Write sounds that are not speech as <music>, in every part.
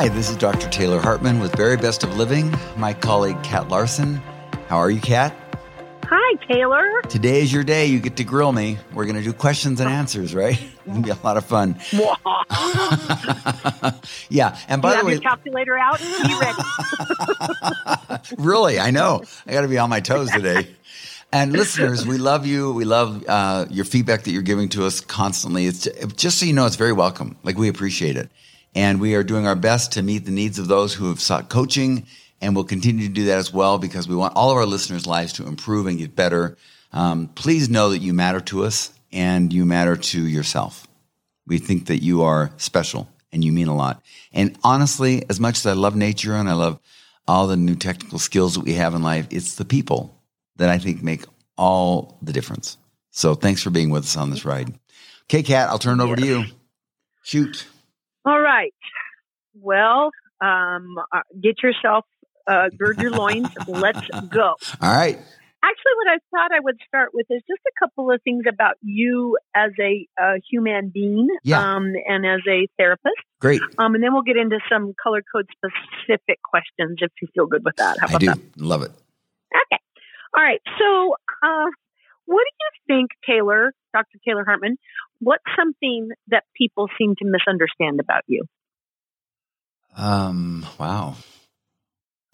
Hi, this is Dr. Taylor Hartman with Very Best of Living, my colleague Kat Larson. How are you, Kat? Hi, Taylor. Today is your day. You get to grill me. We're going to do questions and answers, right? <laughs> It'll be a lot of fun. <laughs> yeah, and by you the way, your calculator out. Be ready. <laughs> really, I know. I got to be on my toes today. And listeners, we love you. We love uh, your feedback that you're giving to us constantly. It's just so you know, it's very welcome. Like we appreciate it, and we are doing our best to meet the needs of those who have sought coaching, and we'll continue to do that as well because we want all of our listeners' lives to improve and get better. Um, please know that you matter to us and you matter to yourself. We think that you are special and you mean a lot. And honestly, as much as I love nature and I love all the new technical skills that we have in life, it's the people that I think make all the difference. So thanks for being with us on this ride. Okay, Kat, I'll turn it over to you. Shoot. All right. Well, um, uh, get yourself, uh, gird your loins. Let's go. All right. Actually, what I thought I would start with is just a couple of things about you as a, a human being Yeah. um, and as a therapist. Great. Um, and then we'll get into some color code specific questions if you feel good with that. How I do. that? Love it. Okay. All right. So, uh, what do you think, Taylor, Dr. Taylor Hartman? What's something that people seem to misunderstand about you? Um, wow.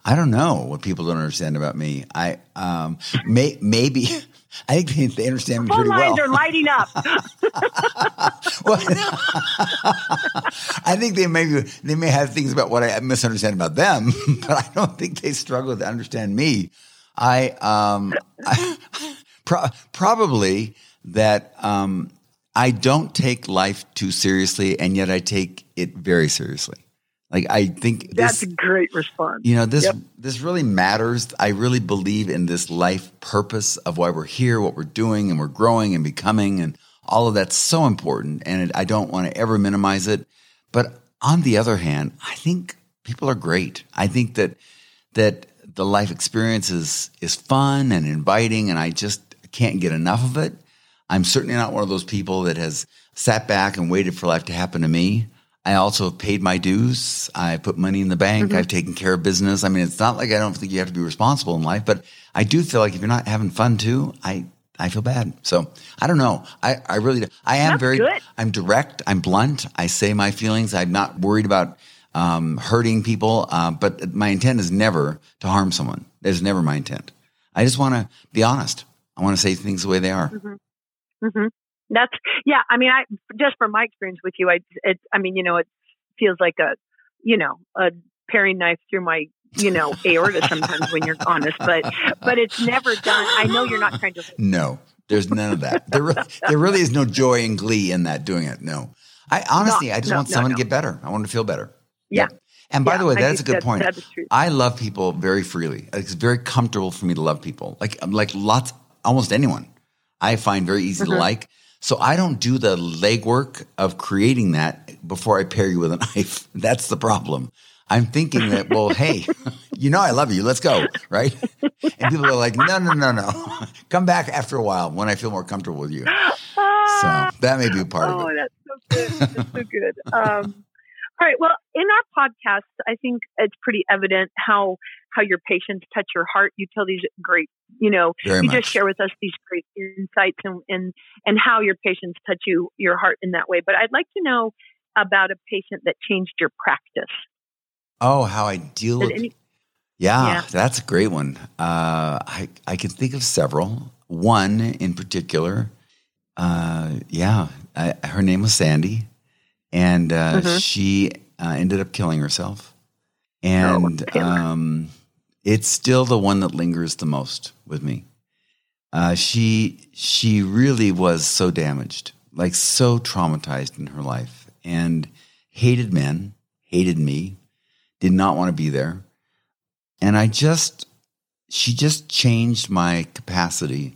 I don't know what people don't understand about me. I um may, maybe <laughs> I think they, they understand me Phone pretty well. lines are lighting up. <laughs> Well, <laughs> I think they may they may have things about what I misunderstand about them, but I don't think they struggle to understand me. I um I, pro- probably that um I don't take life too seriously, and yet I take it very seriously. Like I think That's this, a great response. you know, this Yep. this really matters. I really believe in this life purpose of why we're here, what we're doing, and we're growing and becoming, and all of that's so important. And it, I don't want to ever minimize it. But on the other hand, I think people are great. I think that that the life experience is is fun and inviting, and I just can't get enough of it. I'm certainly not one of those people that has sat back and waited for life to happen to me. I also have paid my dues. I put money in the bank. I've taken care of business. I mean, it's not like I don't think you have to be responsible in life, but I do feel like if you're not having fun too, I I feel bad. So I don't know. I, I really do. I am That's very good. I'm direct. I'm blunt. I say my feelings. I'm not worried about um, hurting people. Uh, but my intent is never to harm someone. That is never my intent. I just want to be honest. I want to say things the way they are. Hmm That's yeah. I mean, I just from my experience with you, I it. I mean, you know, it feels like a you know a paring knife through my you know aorta sometimes when you're honest, but but it's never done. I know you're not trying to. <laughs> No, there's none of that. There, re- there really is no joy and glee in that doing it. No, I honestly, No, I just no, want no, someone to get better. I want to feel better. Yeah. And by Yeah, the way, I that is a good that- point. that. I love people very freely. It's very comfortable for me to love people. Like like lots, almost anyone. I find very easy Mm-hmm. to like. So I don't do the legwork of creating that before I pair you with a <laughs> knife. That's the problem. I'm thinking that, well, hey, <laughs> you know I love you. Let's go, right? And people are like, no, no, no, no. <laughs> Come back after a while when I feel more comfortable with you. So that may be a part oh, of it. that's so good. That's so good. Um, all right. Well, in our podcast, I think it's pretty evident how how your patients touch your heart. You tell these great, you know, Very you much. just share with us these great insights and, and and how your patients touch you your heart in that way. But I'd like to know about a patient that changed your practice. Oh, how I deal Did with any- Yeah, Yeah. that's a great one. Uh, I I can think of several. One in particular. Uh, yeah, I, her name was Sandy, and uh, Mhm. she uh, ended up killing herself. And Taylor. um, it's still the one that lingers the most with me. Uh, she she really was so damaged, like so traumatized in her life, and hated men, hated me, did not want to be there. And I just, she just changed my capacity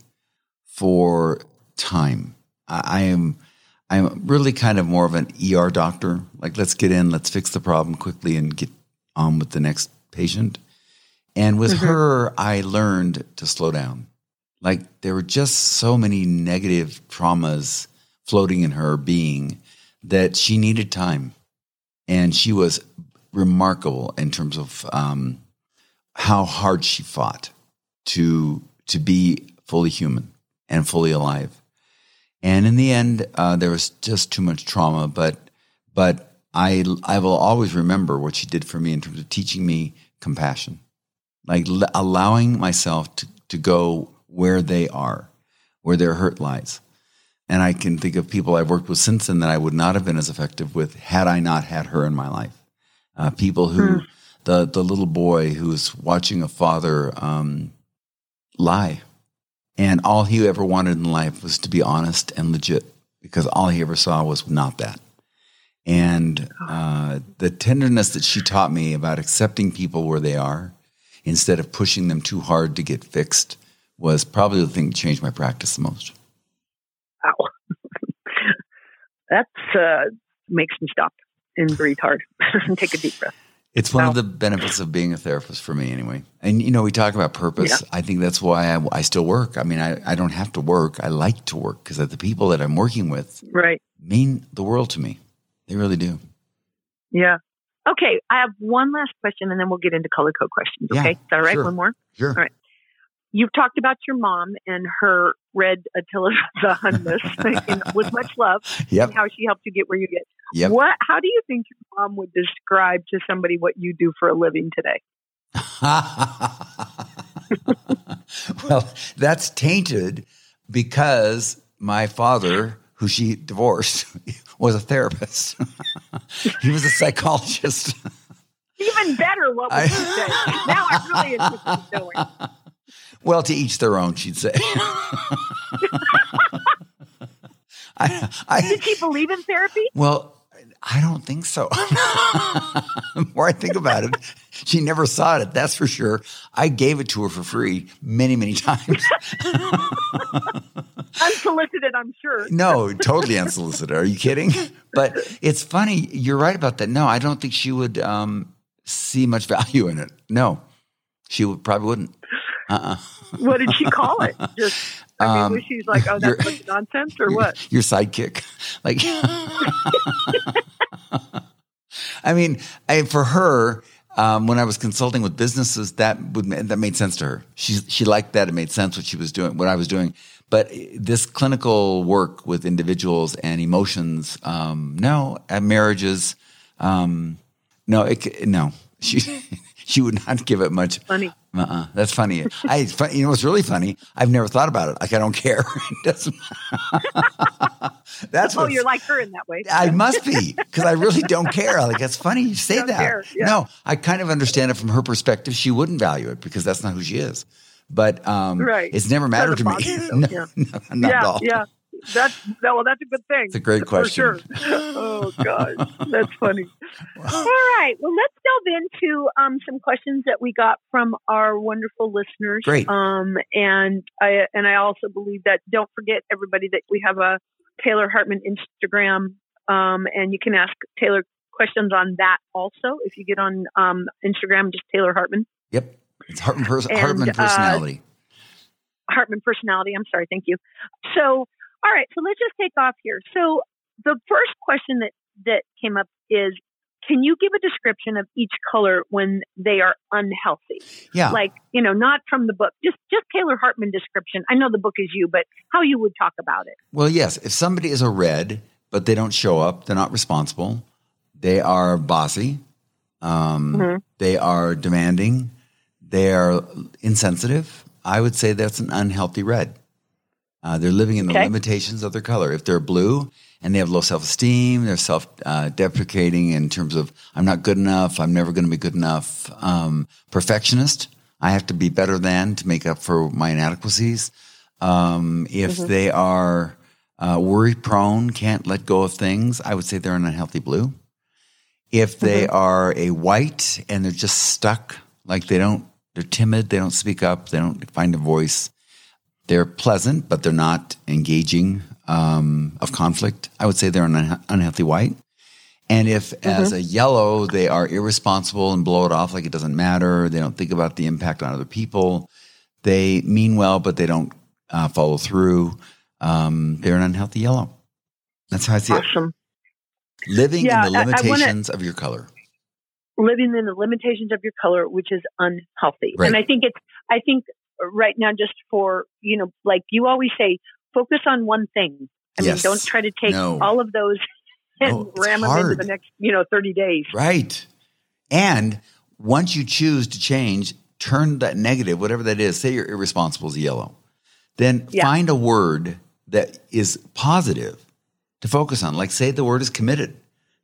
for time. I, I am, I'm really kind of more of an ER doctor. Like, let's get in, let's fix the problem quickly and get on with the next patient. And with her, I learned to slow down. Like, there were just so many negative traumas floating in her being that she needed time. And she was remarkable in terms of um, how hard she fought to to be fully human and fully alive. And in the end, uh, there was just too much trauma. But but I I will always remember what she did for me in terms of teaching me compassion, like l- allowing myself to to go where they are, where their hurt lies. And I can think of people I've worked with since then that I would not have been as effective with had I not had her in my life. Uh, people who, hmm. the the little boy who's watching a father um, lie, and all he ever wanted in life was to be honest and legit, because all he ever saw was not that. And uh, the tenderness that she taught me about accepting people where they are, instead of pushing them too hard to get fixed, was probably the thing that changed my practice the most. Wow, <laughs> that uh, makes me stop and breathe hard <laughs> and take a deep breath. It's one wow. of the benefits of being a therapist for me, anyway. And you know, we talk about purpose. Yeah. I think that's why I, I, still work. I mean, I, I don't have to work. I like to work because the people that I'm working with right. mean the world to me. They really do. Yeah. Okay, I have one last question, and then we'll get into color code questions. Okay, yeah, is that right? Sure. One more. Sure. All right. You've talked about your mom and her red Attila <laughs> the Hun <laughs> with much love. Yep. And how she helped you get where you get. Yep. What? How do you think your mom would describe to somebody what you do for a living today? <laughs> well, that's tainted because my father, who she divorced, was a therapist. He was a psychologist. Even better, what would I, you say? Now I'm really <laughs> interested in knowing. Well, to each their own, she'd say. <laughs> I, I, Did she believe in therapy? Well, I don't think so. <laughs> the more I think about it, she never saw it. That's for sure. I gave it to her for free many, many times. Unsolicited, I'm sure. No, totally unsolicited. Are you kidding? But it's funny. You're right about that. No, I don't think she would um, see much value in it. No, she would probably wouldn't. Uh-uh. what did she call it? Just I mean, um, was she like, "Oh, that's your, nonsense," or what? Your sidekick, like. <laughs> I mean, I, for her, um, when I was consulting with businesses, that would that made sense to her. She she liked that; it made sense what she was doing, what I was doing. But this clinical work with individuals and emotions, um, no, at marriages, um, no, it, no, <laughs> she she would not give it much. Funny. Uh-uh. That's funny. I, you know, what's really funny. I've never thought about it. Like I don't care. <laughs> <laughs> that's oh, you're like her in that way. I must be because I really don't care. Like that's funny you say that. Yeah. No, I kind of understand it from her perspective. She wouldn't value it because that's not who she is. But um, right. it's never mattered to me. <laughs> no, yeah. no, not yeah, at all. Yeah. That's well, that's a good thing. It's a great question. For sure. oh God, that's funny. <laughs> All right, well, let's delve into um, some questions that we got from our wonderful listeners. Great. Um, and I and I also believe that don't forget everybody that we have a Taylor Hartman Instagram, um, and you can ask Taylor questions on that also if you get on um, Instagram, just Taylor Hartman. Yep, it's Hartman, pers- and, Hartman uh, personality. Uh, Hartman personality. I'm sorry. Thank you. So all right, so let's just take off here. So the first question that that came up is can you give a description of each color when they are unhealthy? Yeah. Like, you know, not from the book, just just Taylor Hartman description. I know the book is you, but how you would talk about it. Well, yes, if somebody is a red, but they don't show up, they're not responsible. They are bossy. Um, mm-hmm. They are demanding. They are insensitive. I would say that's an unhealthy red. Uh, they're living in the okay. limitations of their color. If they're blue and they have low self esteem, they're self uh, deprecating in terms of, I'm not good enough, I'm never going to be good enough. Um, perfectionist, I have to be better than to make up for my inadequacies. Um, if mm-hmm. they are uh, worry prone, can't let go of things, I would say they're an unhealthy blue. If they mm-hmm. are a white and they're just stuck, like they don't, they're timid, they don't speak up, they don't find a voice, they're pleasant, but they're not engaging um, of conflict. I would say they're an unhealthy white. And if, mm-hmm. as a yellow, they are irresponsible and blow it off like it doesn't matter, they don't think about the impact on other people, they mean well, but they don't uh, follow through, um, they're an unhealthy yellow. That's how I see awesome. it. Living yeah, in the limitations wanna, of your color. Living in the limitations of your color, which is unhealthy. Right. And I think it's, I think right now, just for, you know, like you always say, focus on one thing. I Yes. mean, don't try to take No. all of those oh, and No, it's ram them into the next, you know, 30 days. Right. And once you choose to change, turn that negative, whatever that is, say you're irresponsible is yellow, then Yeah. find a word that is positive to focus on. Like say the word is committed.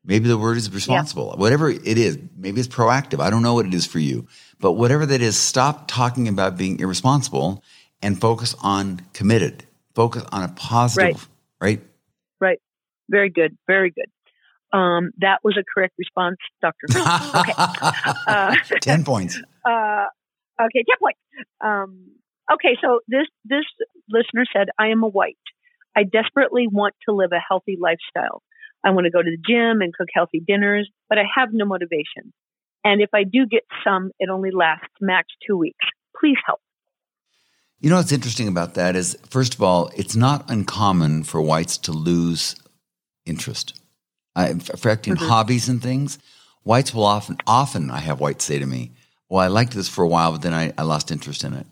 Maybe the word is responsible. Whatever it is, maybe it's proactive. I don't know what it is for you. But whatever that is, stop talking about being irresponsible and focus on committed. Focus on a positive, right? Right. Very good. Very good. Um, that was a correct response, Dr. <laughs> Okay. Uh, <laughs> 10 points. <laughs> uh, okay, 10 points. Um, okay, so this, this listener said, I am a white. I desperately want to live a healthy lifestyle. I want to go to the gym and cook healthy dinners, but I have no motivation. And if I do get some, it only lasts max two weeks. Please help. You know what's interesting about that is, first of all, it's not uncommon for whites to lose interest. Uh, in fact, in Mhm. hobbies and things, whites will often, often I have whites say to me, "Well, I liked this for a while, but then I, I lost interest in it,"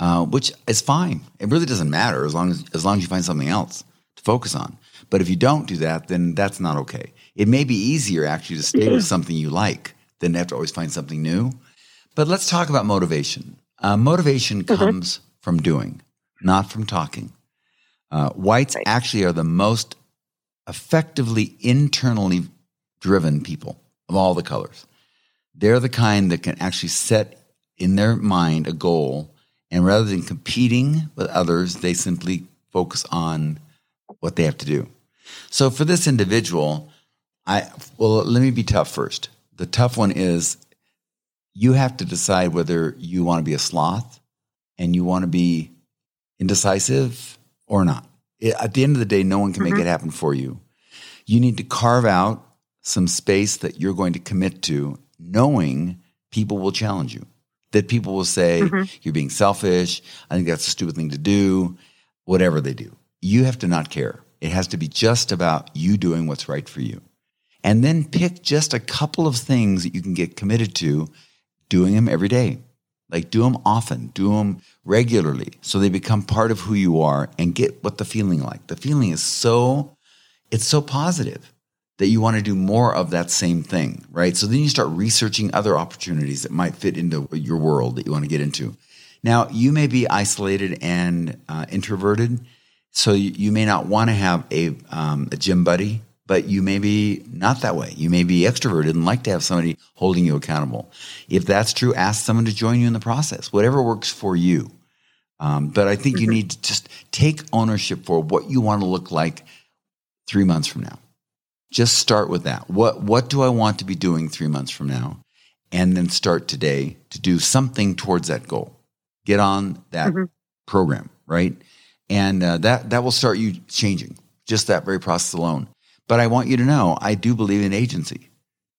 uh, which is fine. It really doesn't matter as long as as long as you find something else to focus on. But if you don't do that, then that's not okay. It may be easier actually to stay with <clears throat> something you like than to have to always find something new. But let's talk about motivation. Uh, motivation comes from doing, not from talking. Uh, whites Right. actually are the most effectively internally driven people of all the colors. They're the kind that can actually set in their mind a goal, and rather than competing with others, they simply focus on what they have to do. So for this individual, I well, let me be tough first. The tough one is you have to decide whether you want to be a sloth and you want to be indecisive or not. It- at the end of the day, no one can make Mhm. it happen for you. You need to carve out some space that you're going to commit to, knowing people will challenge you. That people will say, Mhm. you're being selfish. I think that's a stupid thing to do, whatever they do. You have to not care. It has to be just about you doing what's right for you. And then pick just a couple of things that you can get committed to doing them every day. Like do them often, do them regularly so they become part of who you are and get what the feeling like. The feeling is so it's so positive that you want to do more of that same thing, right? So then you start researching other opportunities that might fit into your world that you want to get into. Now, you may be isolated and uh, introverted, so you, you may not want to have a, um, a gym buddy, but you may be not that way. You may be extroverted and like to have somebody holding you accountable. If that's true, ask someone to join you in the process, whatever works for you. Um, but I think you need to just take ownership for what you want to look like three months from now. Just start with that. What what do I want to be doing three months from now? And then start today to do something towards that goal. Get on that Mhm. program, right? And uh, that that will start you changing. Just that very process alone. But I want you to know, I do believe in agency.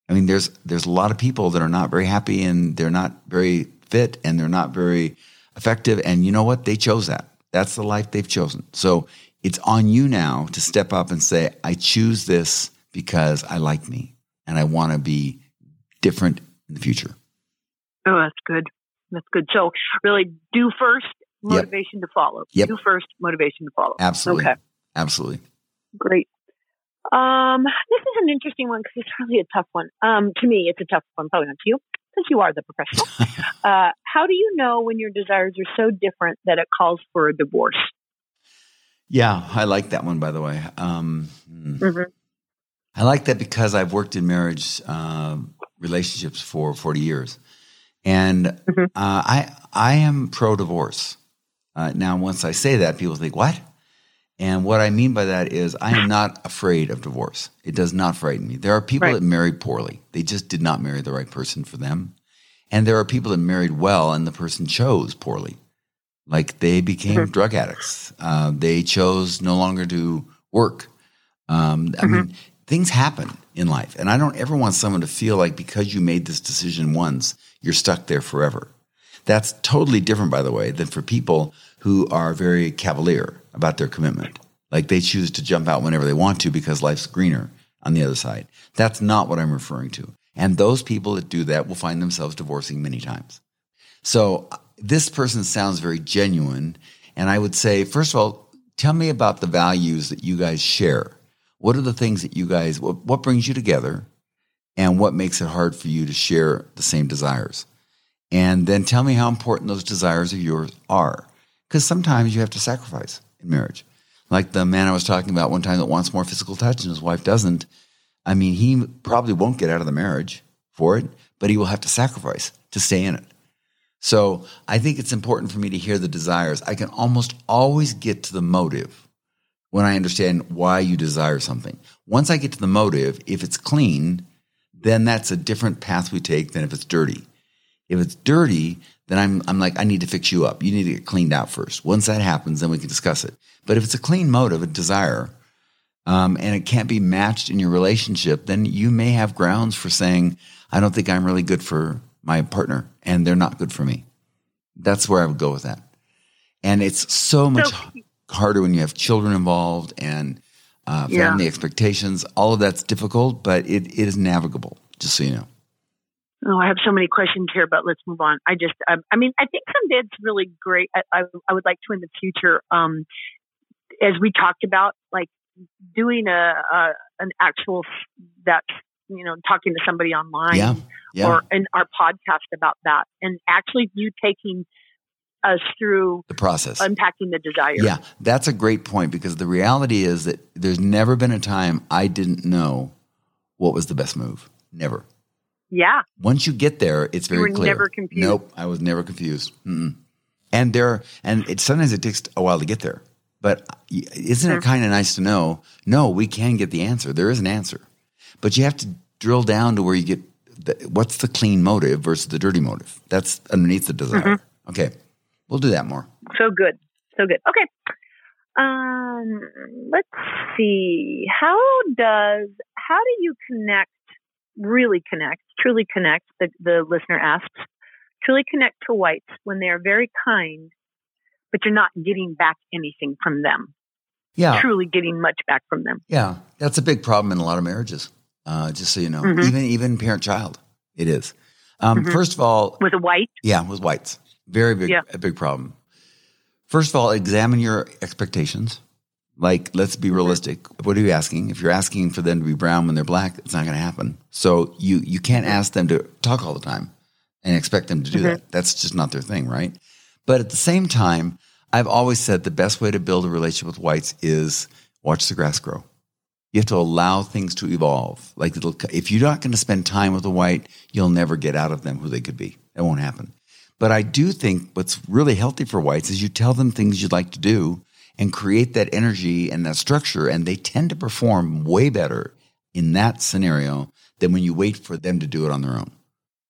I mean, there's there's a lot of people that are not very happy and they're not very fit and they're not very effective. And you know what? They chose that. That's the life they've chosen. So it's on you now to step up and say, I choose this because I like me and I want to be different in the future. Oh, that's good. That's good. So really do first, motivation to follow. Yep. Do first, motivation to follow. Absolutely. Okay. Absolutely. Great. Um, this is an interesting one because it's really a tough one. Um, to me, it's a tough one, probably not to you, because you are the professional. <laughs> uh, how do you know when your desires are so different that it calls for a divorce? Yeah, I like that one, by the way. Um, hmm. Mhm. I like that because I've worked in marriage uh, relationships for 40 years. And Mhm. uh, I, I am pro divorce. Uh, now, once I say that, people think, what? And what I mean by that is, I am not afraid of divorce. It does not frighten me. There are people Right. that married poorly, they just did not marry the right person for them. And there are people that married well and the person chose poorly. Like they became Mhm. drug addicts. Uh, they chose no longer to work. Um, I mean, things happen in life. And I don't ever want someone to feel like because you made this decision once, you're stuck there forever. That's totally different, by the way, than for people who are very cavalier about their commitment. Like they choose to jump out whenever they want to because life's greener on the other side. That's not what I'm referring to. And those people that do that will find themselves divorcing many times. So this person sounds very genuine. And I would say, first of all, tell me about the values that you guys share. What are the things that you guys, what, what brings you together? And what makes it hard for you to share the same desires? And then tell me how important those desires of yours are. Because sometimes you have to sacrifice in marriage. Like the man I was talking about one time that wants more physical touch and his wife doesn't. I mean, he probably won't get out of the marriage for it, but he will have to sacrifice to stay in it. So I think it's important for me to hear the desires. I can almost always get to the motive when I understand why you desire something. Once I get to the motive, if it's clean, then that's a different path we take than if it's dirty. If it's dirty, then I'm, I'm like, I need to fix you up. You need to get cleaned out first. Once that happens, then we can discuss it. But if it's a clean motive, a desire, um, and it can't be matched in your relationship, then you may have grounds for saying, I don't think I'm really good for my partner and they're not good for me. That's where I would go with that. And it's so much so, harder when you have children involved and uh, family yeah. expectations. All of that's difficult, but it, it is navigable, just so you know. Oh, I have so many questions here, but let's move on. I just, um, I mean, I think someday it's really great. I, I, I, would like to in the future, um, as we talked about, like doing a, a an actual that you know talking to somebody online yeah, yeah. or in our podcast about that, and actually you taking us through the process, unpacking the desire. Yeah, that's a great point because the reality is that there's never been a time I didn't know what was the best move. Never. Yeah. Once you get there, it's very clear. Never confused. Nope, I was never confused. Mm-mm. And there, and it sometimes it takes a while to get there. But isn't it kind of nice to know? No, we can get the answer. There is an answer, but you have to drill down to where you get the, what's the clean motive versus the dirty motive. That's underneath the desire. Mm-hmm. Okay, we'll do that more. So good, so good. Okay, um, let's see. How does how do you connect really connect, truly connect, the, the listener asks, truly connect to whites when they are very kind, but you're not getting back anything from them. Yeah. Truly getting much back from them. Yeah. That's a big problem in a lot of marriages. Uh, just so you know, mm-hmm. even, even parent child, it is. Um, mm-hmm. First of all, with a white? Yeah, with whites. Very big, yeah. a big problem. First of all, examine your expectations. Like, let's be realistic. What are you asking? If you're asking for them to be brown when they're black, it's not going to happen. So you you can't ask them to talk all the time and expect them to do mm-hmm. that. That's just not their thing, right? But at the same time, I've always said the best way to build a relationship with whites is watch the grass grow. You have to allow things to evolve. Like if you're not going to spend time with a white, you'll never get out of them who they could be. That won't happen. But I do think what's really healthy for whites is you tell them things you'd like to do and create that energy and that structure. And they tend to perform way better in that scenario than when you wait for them to do it on their own.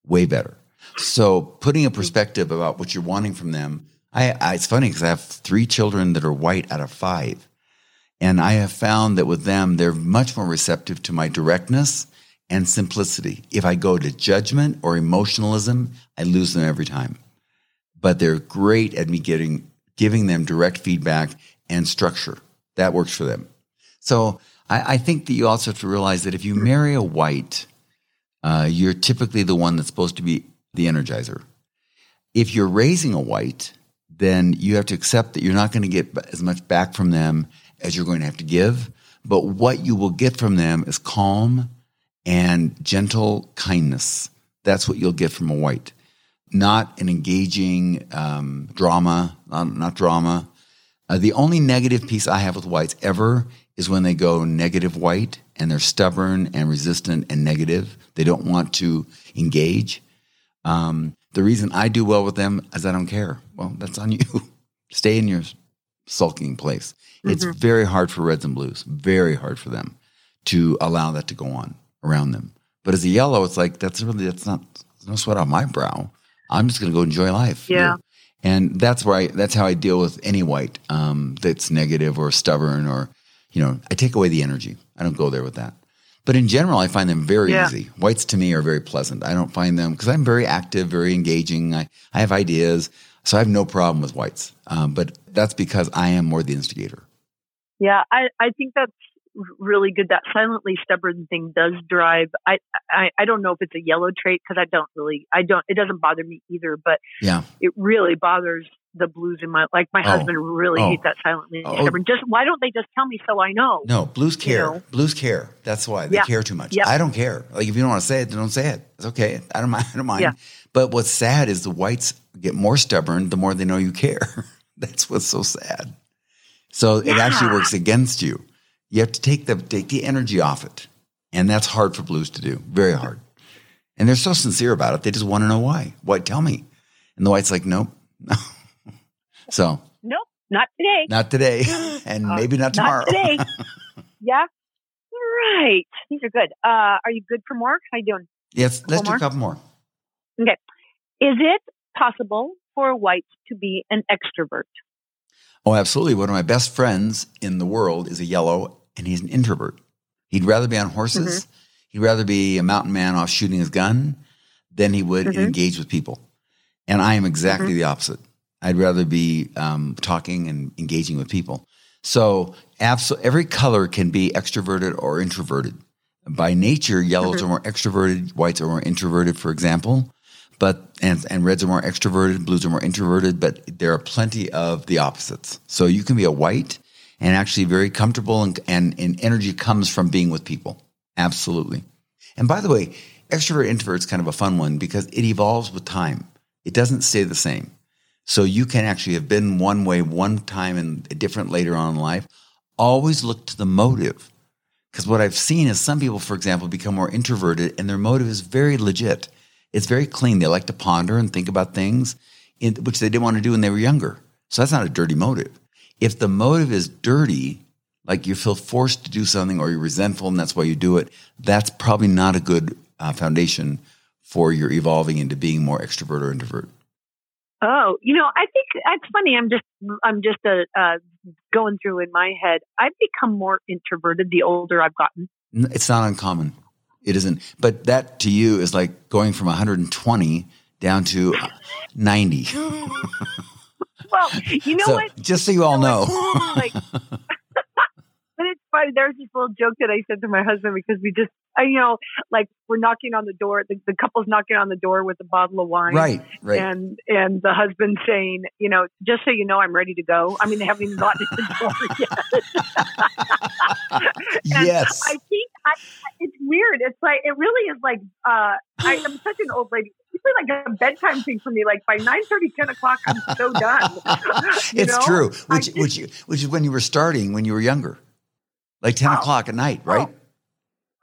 Way better. So putting a perspective about what you're wanting from them. I, I it's funny because I have three children that are white out of five. And I have found that with them, they're much more receptive to my directness and simplicity. If I go to judgment or emotionalism, I lose them every time. But they're great at me getting giving them direct feedback and structure. That works for them. So I, I think that you also have to realize that if you marry a white, uh, you're typically the one that's supposed to be the energizer. If you're raising a white, then you have to accept that you're not going to get as much back from them as you're going to have to give. But what you will get from them is calm and gentle kindness. That's what you'll get from a white, not an engaging um, drama, not, not drama, uh, the only negative piece I have with whites ever is when they go negative white and they're stubborn and resistant and negative. They don't want to engage. Um, the reason I do well with them is I don't care. Well, that's on <laughs> you. Stay in your sulking place. Mm-hmm. It's very hard for reds and blues, very hard for them to allow that to go on around them. But as a yellow, it's like that's really that's not no sweat on my brow. I'm just going to go enjoy life. Yeah. And that's where I, that's how I deal with any white um, that's negative or stubborn or, you know, I take away the energy. I don't go there with that. But in general, I find them very yeah. easy. Whites to me are very pleasant. I don't find them because I'm very active, very engaging. I, I have ideas. So I have no problem with whites. Um, but that's because I am more the instigator. Yeah, I, I think that's really good. That silently stubborn thing does drive. I I, I don't know if it's a yellow trait because I don't really I don't it doesn't bother me either, but Yeah. it really bothers the blues in my like my Oh. husband really Oh. hates that silently Oh. stubborn. Just why don't they just tell me so I know? No, blues care. know? Blues care. That's why they Yeah. care too much. Yep. I don't care. Like if you don't want to say it, then don't say it. It's okay. I don't mind. I don't mind. Yeah. But what's sad is the whites get more stubborn the more they know you care. <laughs> That's what's so sad. So it actually works against you. You have to take the take the energy off it, and that's hard for blues to do. Very hard. And they're so sincere about it. They just want to know why. Why? Tell me. And the white's like, nope. <laughs> so Nope, not today. not today, <laughs> and Uh, maybe not tomorrow. Not today. <laughs> yeah. Right. These are good. Uh, are you good for more? How you doing? yes, let's do a couple more. Okay. Is it possible for whites to be an extrovert? Oh, absolutely. One of my best friends in the world is a yellow, and he's an introvert. He'd rather be on horses. Mm-hmm. He'd rather be a mountain man off shooting his gun than he would Mhm. engage with people. And I am exactly Mm-hmm. the opposite. I'd rather be um, talking and engaging with people. So, absol- every color can be extroverted or introverted. By nature, yellows Mm-hmm. are more extroverted, whites are more introverted, for example. But and and reds are more extroverted, blues are more introverted, but there are plenty of the opposites. So you can be a white and actually very comfortable and and, and energy comes from being with people. Absolutely. And by the way, extrovert introvert is kind of a fun one because it evolves with time. It doesn't stay the same. So you can actually have been one way one time and different later on in life. Always look to the motive. Because what I've seen is some people, for example, become more introverted and their motive is very legit. It's very clean. They like to ponder and think about things, in, which they didn't want to do when they were younger. So that's not a dirty motive. If the motive is dirty, like you feel forced to do something or you're resentful and that's why you do it, that's probably not a good uh, foundation for your evolving into being more extrovert or introvert. Oh, you know, I think it's funny. I'm just, I'm just uh, uh, going through in my head. I've become more introverted the older I've gotten. It's not uncommon. It isn't. But that to you is like going from 120 down to 90. <laughs> <laughs> Well, you know so what? just so you all know. like, <laughs> <laughs> but it's funny. There's this little joke that I said to my husband because we just, I, you know, like we're knocking on the door. The, the couple's knocking on the door with a bottle of wine, right, right. And and the husband saying, you know, just so you know, I'm ready to go. I mean, they haven't even gotten to the door yet. And yes. I think I, it's weird. It's like it really is like uh, I am such an old lady. It's like a bedtime thing for me. Like by 9, 30, 10 o'clock, I'm so done. <laughs> It's know? true. Which, just- which, which is when you were starting when you were younger, like 10 Oh. o'clock at night, right?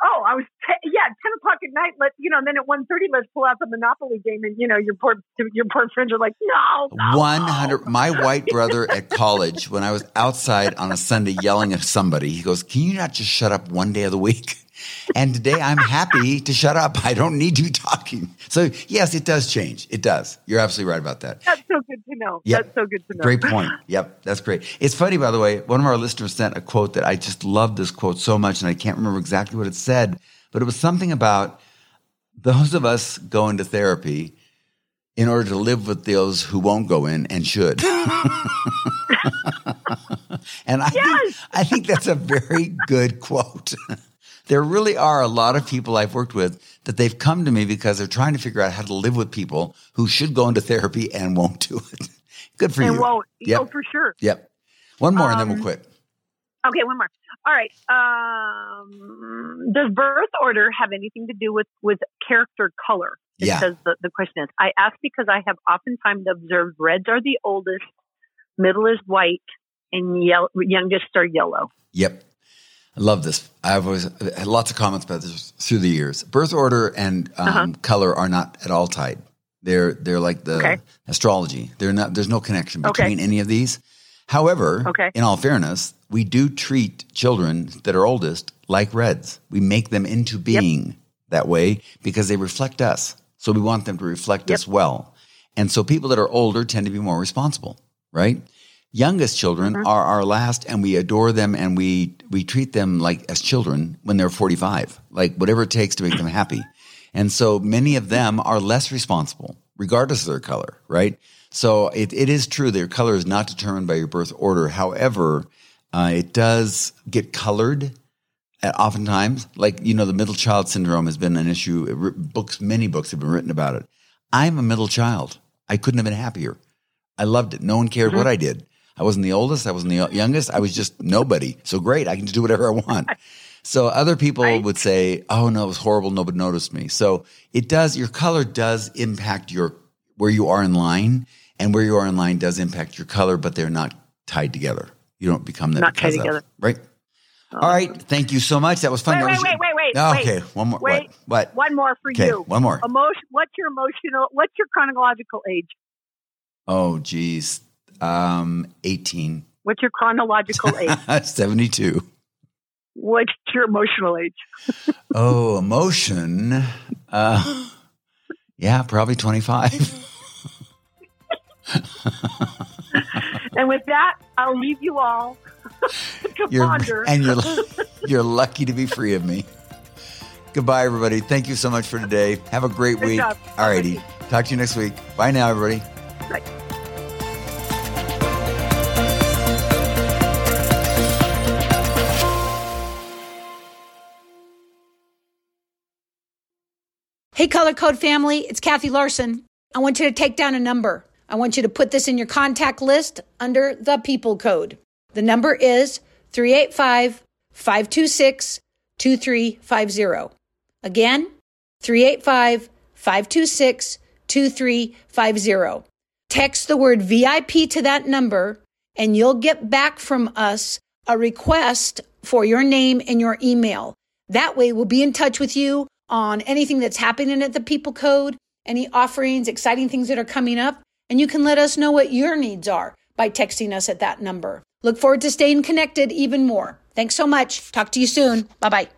Oh, I was te- yeah, ten o'clock at night. Let you know, and then at one thirty, let's pull out the Monopoly game, and you know, your poor your poor friends are like, no, no, One no." hundred. My white brother at college, when I was outside on a Sunday yelling at somebody, he goes, "Can you not just shut up one day of the week?" And today I'm happy to shut up. I don't need you talking. So yes, it does change. It does. You're absolutely right about that. That's so good to know. Yep. That's so good to know. Great point. Yep, that's great. It's funny, by the way. One of our listeners sent a quote that I just love this quote so much, and I can't remember exactly what it said, but it was something about those of us go into therapy in order to live with those who won't go in and should. <laughs> and I, think, I think that's a very good quote. <laughs> there really are a lot of people I've worked with that they've come to me because they're trying to figure out how to live with people who should go into therapy and won't do it. <laughs> Good for and you. won't. Yep. Oh, for sure. Yep. One more and then we'll Um, quit. Okay, one more. All right. Um, does birth order have anything to do with with character color? Yeah. Because the, the question is, I ask because I have oftentimes observed reds are the oldest, middle is white, and yellow, youngest are yellow. Yep. I love this. I've always had lots of comments about this through the years. Birth order and um, Uh-huh. color are not at all tied. They're they're like the Okay. astrology. They're not. There's no connection Okay. between any of these. However, Okay. in all fairness, we do treat children that are oldest like reds. We make them into being that way because they reflect us. So we want them to reflect Yep. us well. And so people that are older tend to be more responsible, right? Youngest children Mhm. are our last and we adore them and we we treat them like as children when they're 45. Like whatever it takes to make them happy. And so many of them are less responsible regardless of their color, right? So it, it is true that your color is not determined by your birth order. However, uh, it does get colored oftentimes, like you know, the middle child syndrome has been an issue. Books, many books have been written about it. I'm a middle child. I couldn't have been happier. I loved it. No one cared mm-hmm. what I did. I wasn't the oldest. I wasn't the youngest. I was just nobody. So great. I can just do whatever I want. <laughs> So other people right. would say, "Oh no, it was horrible. Nobody noticed me." So it does. Your color does impact your where you are in line, and where you are in line does impact your color, but they're not tied together. You don't become that. Not tied together, of, right? Oh. All right. Thank you so much. That was fun. Wait, wait, wait, wait, wait. Oh, okay, one more. Wait, what? what? One more for okay, you. One more. Emotion. What's your emotional? What's your chronological age? Oh, geez. Um, eighteen. What's your chronological <laughs> age? Seventy-two. What's your emotional age? oh, emotion. Uh, <laughs> yeah, probably twenty-five. <laughs> <laughs> and with that, I'll leave you all <laughs> you're, and you're <laughs> you're lucky to be free of me. Goodbye, everybody. Thank you so much for today. Have a great Good week. Job. All righty. Talk to you next week. Bye now, everybody. Bye. Hey, Color Code family, it's Kathy Larson. I want you to take down a number. I want you to put this in your contact list under the people code. The number is 385 526 2350. Again, 385 526 2350. Text the word VIP to that number, and you'll get back from us a request for your name and your email. That way, we'll be in touch with you on anything that's happening at the People Code, any offerings, exciting things that are coming up, and you can let us know what your needs are by texting us at that number. Look forward to staying connected even more. Thanks so much. Talk to you soon. Bye bye.